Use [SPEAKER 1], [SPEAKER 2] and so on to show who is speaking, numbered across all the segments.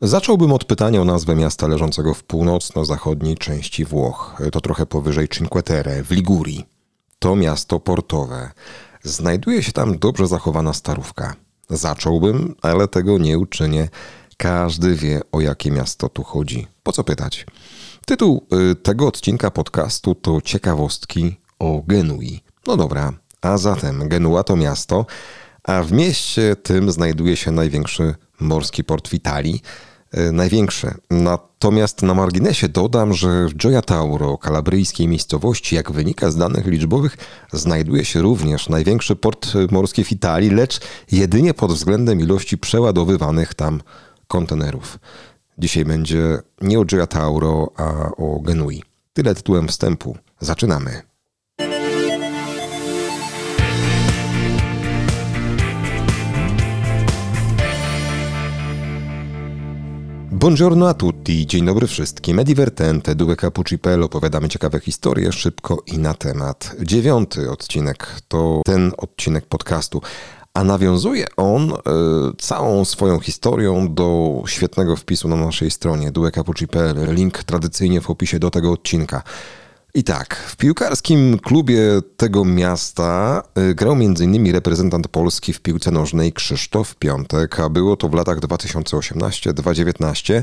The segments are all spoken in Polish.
[SPEAKER 1] Zacząłbym od pytania o nazwę miasta leżącego w północno-zachodniej części Włoch. To trochę powyżej Cinque Terre, w Ligurii. To miasto portowe. Znajduje się tam dobrze zachowana starówka. Zacząłbym, ale tego nie uczynię. Każdy wie, o jakie miasto tu chodzi. Po co pytać? Tytuł y, tego odcinka podcastu to Ciekawostki o Genui. No dobra, a zatem Genua to miasto, a w mieście tym znajduje się największy morski port w Italii. E, największy. Natomiast na marginesie dodam, że w Gioia Tauro, kalabryjskiej miejscowości, jak wynika z danych liczbowych, znajduje się również największy port morski w Italii, lecz jedynie pod względem ilości przeładowywanych tam kontenerów. Dzisiaj będzie nie o Gioia Tauro, a o Genui. Tyle tytułem wstępu. Zaczynamy. Buongiorno a tutti, dzień dobry wszystkim. Edivertente, due capucipello, opowiadamy ciekawe historie szybko i na temat. Dziewiąty odcinek to ten odcinek podcastu, a nawiązuje on y, całą swoją historią do świetnego wpisu na naszej stronie duecapucci.pl. Link tradycyjnie w opisie do tego odcinka. I tak, w piłkarskim klubie tego miasta y, grał m.in. reprezentant Polski w piłce nożnej Krzysztof Piątek, a było to w latach 2018-2019.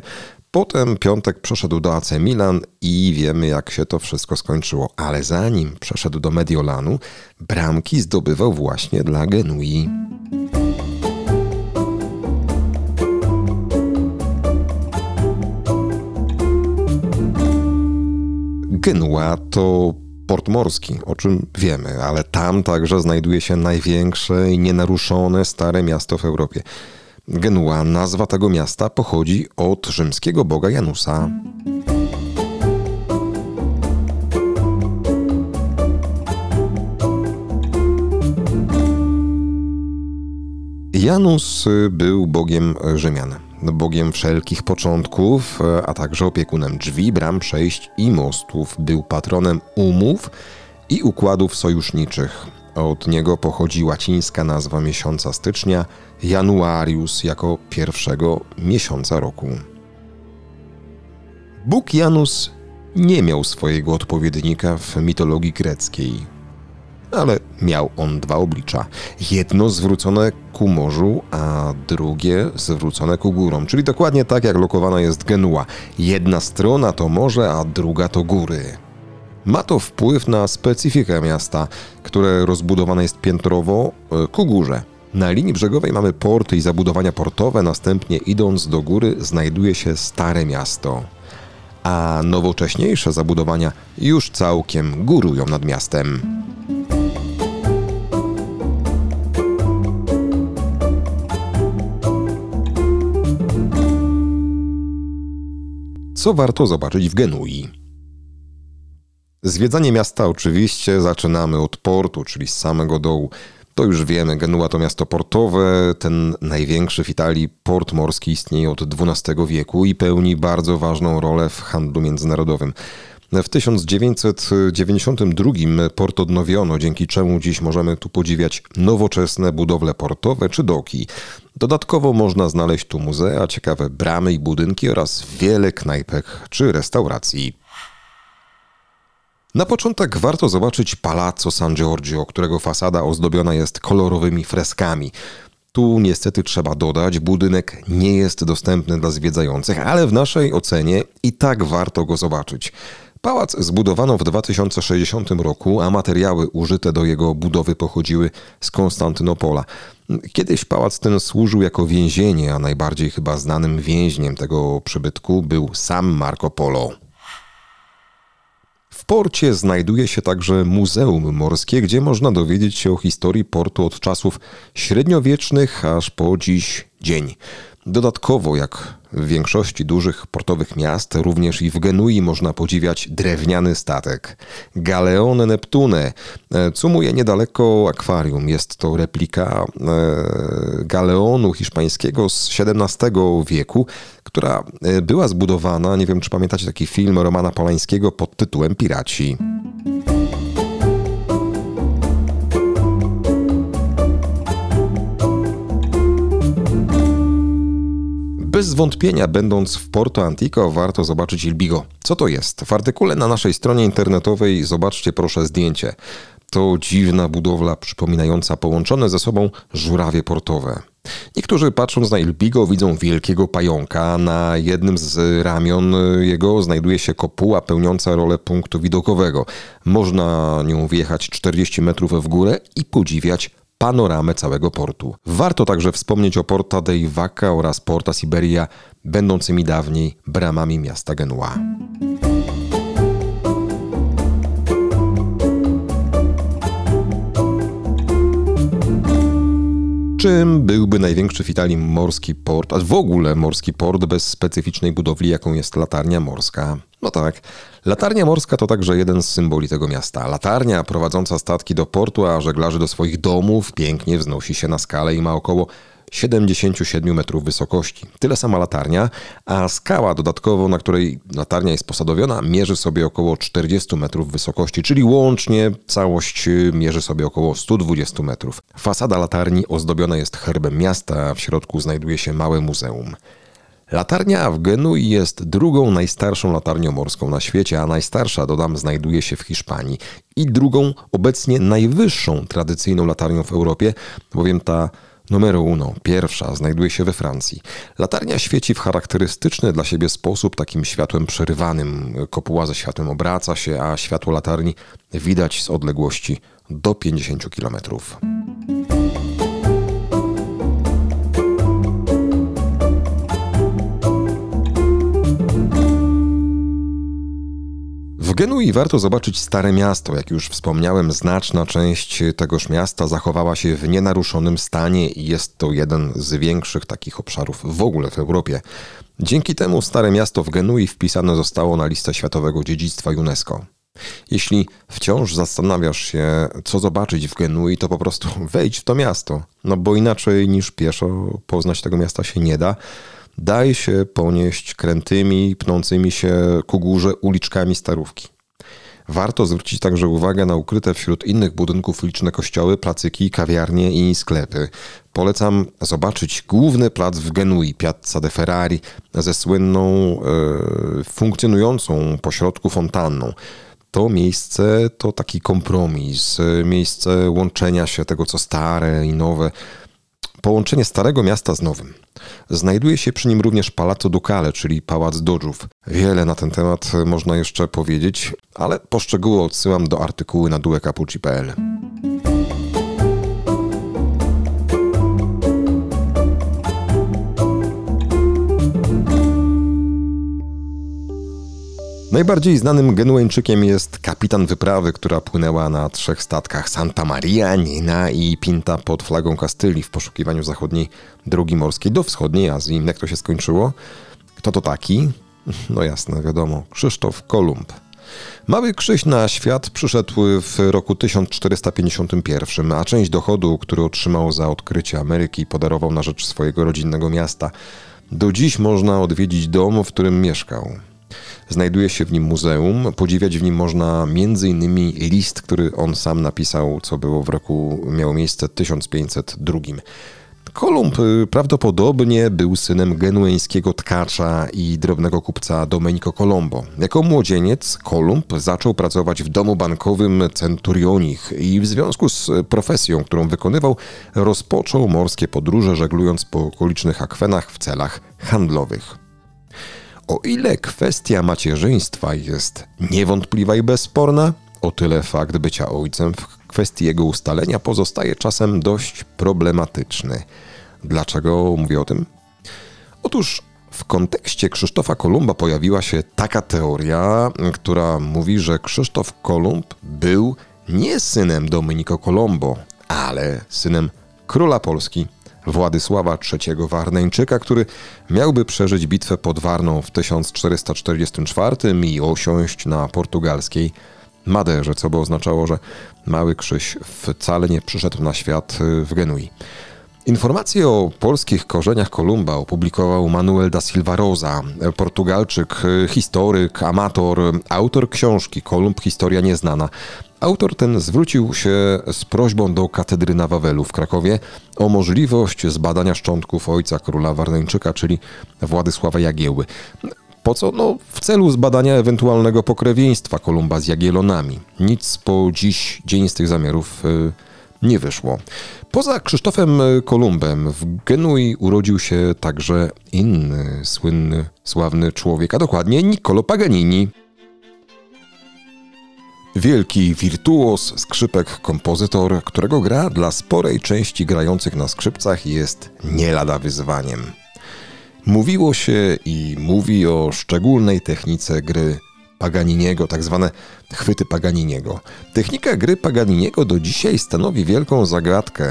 [SPEAKER 1] Potem Piątek przeszedł do AC Milan i wiemy jak się to wszystko skończyło. Ale zanim przeszedł do Mediolanu, bramki zdobywał właśnie dla Genui. Genua to port morski, o czym wiemy, ale tam także znajduje się największe i nienaruszone stare miasto w Europie. Genua, nazwa tego miasta pochodzi od rzymskiego boga Janusa. Janus był bogiem Rzymian bogiem wszelkich początków, a także opiekunem drzwi, bram, przejść i mostów. Był patronem umów i układów sojuszniczych. Od niego pochodzi łacińska nazwa miesiąca stycznia Januarius jako pierwszego miesiąca roku. Bóg Janus nie miał swojego odpowiednika w mitologii greckiej ale miał on dwa oblicza. Jedno zwrócone ku morzu, a drugie zwrócone ku górom, czyli dokładnie tak jak lokowana jest Genua. Jedna strona to morze, a druga to góry. Ma to wpływ na specyfikę miasta, które rozbudowane jest piętrowo e, ku górze. Na linii brzegowej mamy porty i zabudowania portowe, następnie idąc do góry znajduje się Stare Miasto. A nowocześniejsze zabudowania już całkiem górują nad miastem. Co warto zobaczyć w Genui. Zwiedzanie miasta oczywiście zaczynamy od portu, czyli z samego dołu. To już wiemy, Genua to miasto portowe, ten największy w Italii port morski istnieje od XII wieku i pełni bardzo ważną rolę w handlu międzynarodowym. W 1992 port odnowiono, dzięki czemu dziś możemy tu podziwiać nowoczesne budowle portowe czy doki. Dodatkowo można znaleźć tu muzea, ciekawe bramy i budynki oraz wiele knajpek czy restauracji. Na początek warto zobaczyć Palazzo San Giorgio, którego fasada ozdobiona jest kolorowymi freskami. Tu niestety trzeba dodać, budynek nie jest dostępny dla zwiedzających, ale w naszej ocenie i tak warto go zobaczyć. Pałac zbudowano w 2060 roku, a materiały użyte do jego budowy pochodziły z Konstantynopola. Kiedyś pałac ten służył jako więzienie, a najbardziej chyba znanym więźniem tego przybytku był sam Marco Polo. W porcie znajduje się także Muzeum Morskie, gdzie można dowiedzieć się o historii portu od czasów średniowiecznych aż po dziś dzień. Dodatkowo, jak w większości dużych portowych miast, również i w Genui można podziwiać drewniany statek. Galeone Neptune e, cumuje niedaleko akwarium. Jest to replika e, galeonu hiszpańskiego z XVII wieku, która e, była zbudowana, nie wiem czy pamiętacie taki film Romana Polańskiego pod tytułem Piraci. Bez wątpienia, będąc w Porto Antico, warto zobaczyć Il Bigo. Co to jest? W artykule na naszej stronie internetowej zobaczcie proszę zdjęcie. To dziwna budowla przypominająca połączone ze sobą żurawie portowe. Niektórzy patrząc na Ilbigo widzą wielkiego pająka. Na jednym z ramion jego znajduje się kopuła pełniąca rolę punktu widokowego. Można nią wjechać 40 metrów w górę i podziwiać panoramę całego portu. Warto także wspomnieć o Porta dei Vacca oraz Porta Siberia, będącymi dawniej bramami miasta Genua. Czym byłby największy w Italii morski port, a w ogóle morski port bez specyficznej budowli, jaką jest latarnia morska? No tak, latarnia morska to także jeden z symboli tego miasta. Latarnia prowadząca statki do portu, a żeglarzy do swoich domów pięknie wznosi się na skalę i ma około 77 metrów wysokości. Tyle sama latarnia, a skała dodatkowo, na której latarnia jest posadowiona, mierzy sobie około 40 metrów wysokości, czyli łącznie całość mierzy sobie około 120 metrów. Fasada latarni ozdobiona jest herbem miasta, a w środku znajduje się małe muzeum. Latarnia w Genui jest drugą najstarszą latarnią morską na świecie, a najstarsza, dodam, znajduje się w Hiszpanii. I drugą, obecnie najwyższą tradycyjną latarnią w Europie, bowiem ta Numer uno, pierwsza, znajduje się we Francji. Latarnia świeci w charakterystyczny dla siebie sposób, takim światłem przerywanym. Kopuła ze światłem obraca się, a światło latarni widać z odległości do 50 kilometrów. W Genui warto zobaczyć Stare Miasto. Jak już wspomniałem, znaczna część tegoż miasta zachowała się w nienaruszonym stanie i jest to jeden z większych takich obszarów w ogóle w Europie. Dzięki temu Stare Miasto w Genui wpisane zostało na listę Światowego Dziedzictwa UNESCO. Jeśli wciąż zastanawiasz się, co zobaczyć w Genui, to po prostu wejdź w to miasto, no bo inaczej niż pieszo poznać tego miasta się nie da daje się ponieść krętymi, pnącymi się ku górze uliczkami starówki. Warto zwrócić także uwagę na ukryte wśród innych budynków liczne kościoły, placyki, kawiarnie i sklepy. Polecam zobaczyć główny plac w Genui, Piazza de Ferrari, ze słynną, e, funkcjonującą pośrodku fontanną. To miejsce to taki kompromis, miejsce łączenia się tego, co stare i nowe połączenie Starego Miasta z Nowym. Znajduje się przy nim również Palazzo Ducale, czyli Pałac Dodżów. Wiele na ten temat można jeszcze powiedzieć, ale poszczegóły odsyłam do artykułu na duekapucci.pl. Najbardziej znanym Genueńczykiem jest kapitan wyprawy, która płynęła na trzech statkach Santa Maria, Nina i Pinta pod flagą Kastylii w poszukiwaniu zachodniej drogi morskiej do wschodniej Azji. Jak to się skończyło? Kto to taki? No jasne, wiadomo, Krzysztof Kolumb. Mały Krzyś na świat przyszedł w roku 1451, a część dochodu, który otrzymał za odkrycie Ameryki, podarował na rzecz swojego rodzinnego miasta. Do dziś można odwiedzić dom, w którym mieszkał. Znajduje się w nim muzeum. Podziwiać w nim można m.in. list, który on sam napisał, co było w roku, miało miejsce 1502. Kolumb y, prawdopodobnie był synem genueńskiego tkacza i drobnego kupca Domenico Colombo. Jako młodzieniec Kolumb zaczął pracować w domu bankowym Centurionich i w związku z profesją, którą wykonywał, rozpoczął morskie podróże żeglując po okolicznych akwenach w celach handlowych. O ile kwestia macierzyństwa jest niewątpliwa i bezsporna, o tyle fakt bycia ojcem w kwestii jego ustalenia pozostaje czasem dość problematyczny. Dlaczego mówię o tym? Otóż w kontekście Krzysztofa Kolumba pojawiła się taka teoria, która mówi, że Krzysztof Kolumb był nie synem Domenico Colombo, ale synem króla Polski Władysława III Warneńczyka, który miałby przeżyć bitwę pod Warną w 1444 i osiąść na portugalskiej Maderze, co by oznaczało, że mały Krzyś wcale nie przyszedł na świat w Genui. Informacje o polskich korzeniach Kolumba opublikował Manuel da Silva Rosa, Portugalczyk, historyk, amator, autor książki Kolumb Historia Nieznana, Autor ten zwrócił się z prośbą do katedry na Wawelu w Krakowie o możliwość zbadania szczątków ojca króla Warneńczyka, czyli Władysława Jagieły. Po co? No, w celu zbadania ewentualnego pokrewieństwa Kolumba z Jagielonami. Nic po dziś dzień z tych zamiarów y, nie wyszło. Poza Krzysztofem Kolumbem w Genui urodził się także inny słynny, sławny człowiek, a dokładnie Niccolo Paganini. Wielki wirtuos, skrzypek, kompozytor, którego gra dla sporej części grających na skrzypcach jest nie lada wyzwaniem. Mówiło się i mówi o szczególnej technice gry Paganiniego, tak zwane chwyty Paganiniego. Technika gry Paganiniego do dzisiaj stanowi wielką zagadkę.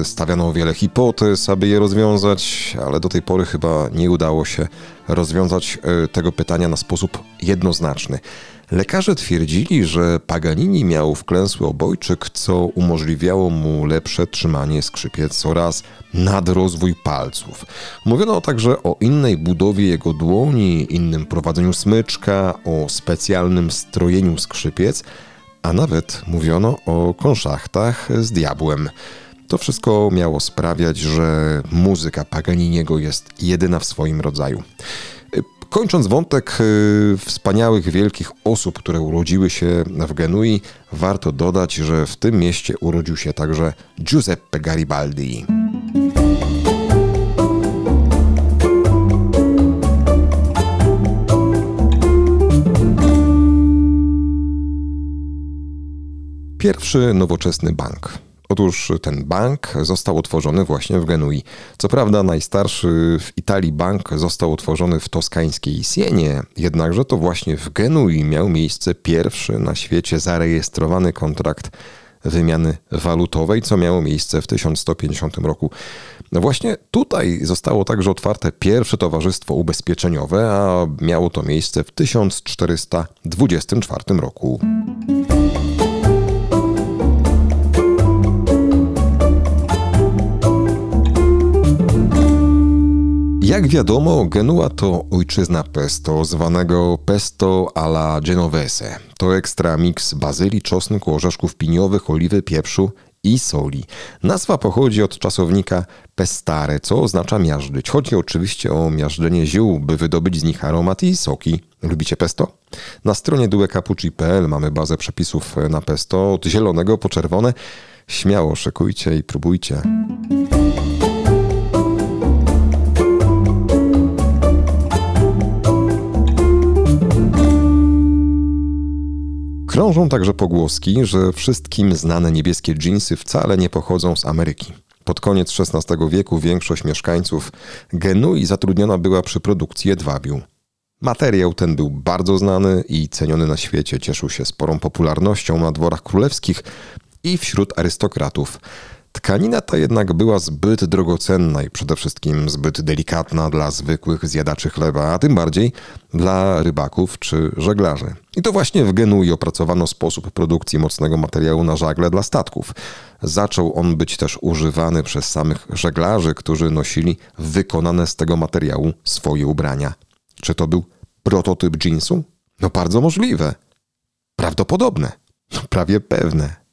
[SPEAKER 1] E, stawiano wiele hipotez, aby je rozwiązać, ale do tej pory chyba nie udało się rozwiązać e, tego pytania na sposób jednoznaczny. Lekarze twierdzili, że Paganini miał wklęsły obojczyk, co umożliwiało mu lepsze trzymanie skrzypiec oraz nadrozwój palców. Mówiono także o innej budowie jego dłoni, innym prowadzeniu smyczka, o specjalnym strojeniu skrzypiec, a nawet mówiono o konszachtach z diabłem. To wszystko miało sprawiać, że muzyka Paganiniego jest jedyna w swoim rodzaju. Kończąc wątek y, wspaniałych, wielkich osób, które urodziły się w Genui, warto dodać, że w tym mieście urodził się także Giuseppe Garibaldi. Pierwszy nowoczesny bank. Otóż ten bank został utworzony właśnie w Genui. Co prawda najstarszy w Italii bank został utworzony w toskańskiej Sienie, jednakże to właśnie w Genui miał miejsce pierwszy na świecie zarejestrowany kontrakt wymiany walutowej, co miało miejsce w 1150 roku. No właśnie tutaj zostało także otwarte pierwsze towarzystwo ubezpieczeniowe, a miało to miejsce w 1424 roku. Jak wiadomo, Genua to ojczyzna pesto, zwanego pesto alla genovese. To ekstra mix bazyli, czosnku, orzeszków piniowych, oliwy, pieprzu i soli. Nazwa pochodzi od czasownika pestare, co oznacza miażdżyć. Chodzi oczywiście o miażdżenie ziół, by wydobyć z nich aromat i soki. Lubicie pesto? Na stronie duekapucci.pl mamy bazę przepisów na pesto od zielonego po czerwone. Śmiało szykujcie i próbujcie. Krążą także pogłoski, że wszystkim znane niebieskie dżinsy wcale nie pochodzą z Ameryki. Pod koniec XVI wieku większość mieszkańców Genui zatrudniona była przy produkcji jedwabiu. Materiał ten był bardzo znany i ceniony na świecie, cieszył się sporą popularnością na dworach królewskich i wśród arystokratów. Tkanina ta jednak była zbyt drogocenna i przede wszystkim zbyt delikatna dla zwykłych zjadaczy chleba, a tym bardziej dla rybaków czy żeglarzy. I to właśnie w Genui opracowano sposób produkcji mocnego materiału na żagle dla statków. Zaczął on być też używany przez samych żeglarzy, którzy nosili wykonane z tego materiału swoje ubrania. Czy to był prototyp jeansu? No bardzo możliwe. Prawdopodobne. Prawie pewne.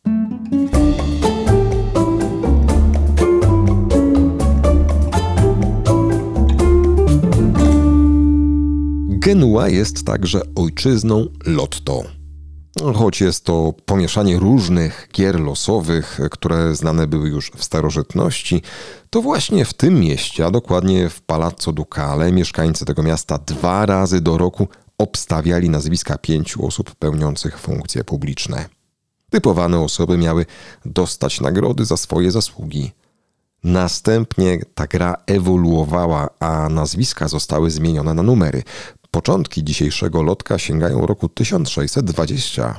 [SPEAKER 1] Genua jest także ojczyzną lotto. Choć jest to pomieszanie różnych gier losowych, które znane były już w starożytności, to właśnie w tym mieście, a dokładnie w Palazzo Ducale, mieszkańcy tego miasta dwa razy do roku obstawiali nazwiska pięciu osób pełniących funkcje publiczne. Typowane osoby miały dostać nagrody za swoje zasługi. Następnie ta gra ewoluowała, a nazwiska zostały zmienione na numery. Początki dzisiejszego lotka sięgają roku 1620.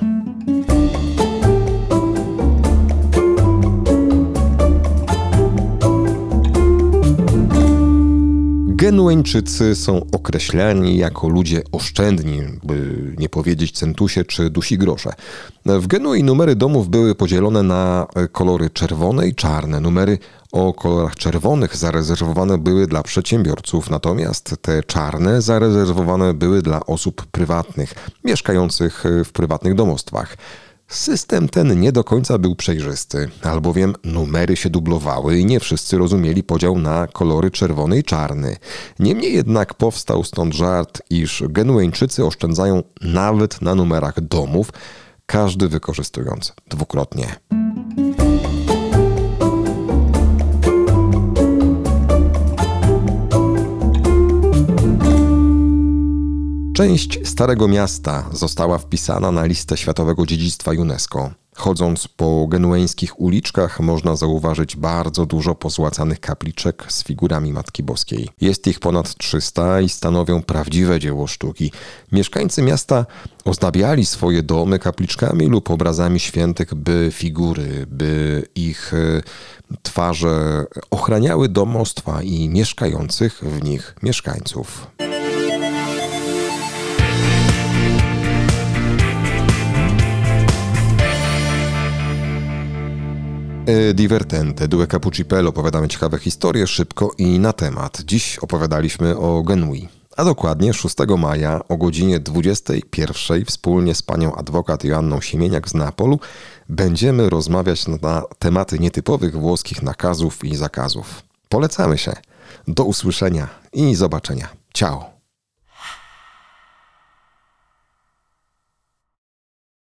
[SPEAKER 1] Genueńczycy są określani jako ludzie oszczędni, by nie powiedzieć centusie czy dusi grosze. W Genui numery domów były podzielone na kolory czerwone i czarne. Numery o kolorach czerwonych zarezerwowane były dla przedsiębiorców, natomiast te czarne zarezerwowane były dla osób prywatnych, mieszkających w prywatnych domostwach. System ten nie do końca był przejrzysty, albowiem numery się dublowały i nie wszyscy rozumieli podział na kolory czerwony i czarny. Niemniej jednak powstał stąd żart, iż Genueńczycy oszczędzają nawet na numerach domów, każdy wykorzystując dwukrotnie. Część Starego Miasta została wpisana na listę Światowego Dziedzictwa UNESCO. Chodząc po genueńskich uliczkach można zauważyć bardzo dużo pozłacanych kapliczek z figurami Matki Boskiej. Jest ich ponad 300 i stanowią prawdziwe dzieło sztuki. Mieszkańcy miasta ozdabiali swoje domy kapliczkami lub obrazami świętych, by figury, by ich e, twarze ochraniały domostwa i mieszkających w nich mieszkańców. Divertente, due Capucipello opowiadamy ciekawe historie szybko i na temat. Dziś opowiadaliśmy o Genui. A dokładnie 6 maja o godzinie 21 wspólnie z panią adwokat Joanną Siemieniak z Neapolu będziemy rozmawiać na tematy nietypowych włoskich nakazów i zakazów. Polecamy się. Do usłyszenia i zobaczenia. Ciao.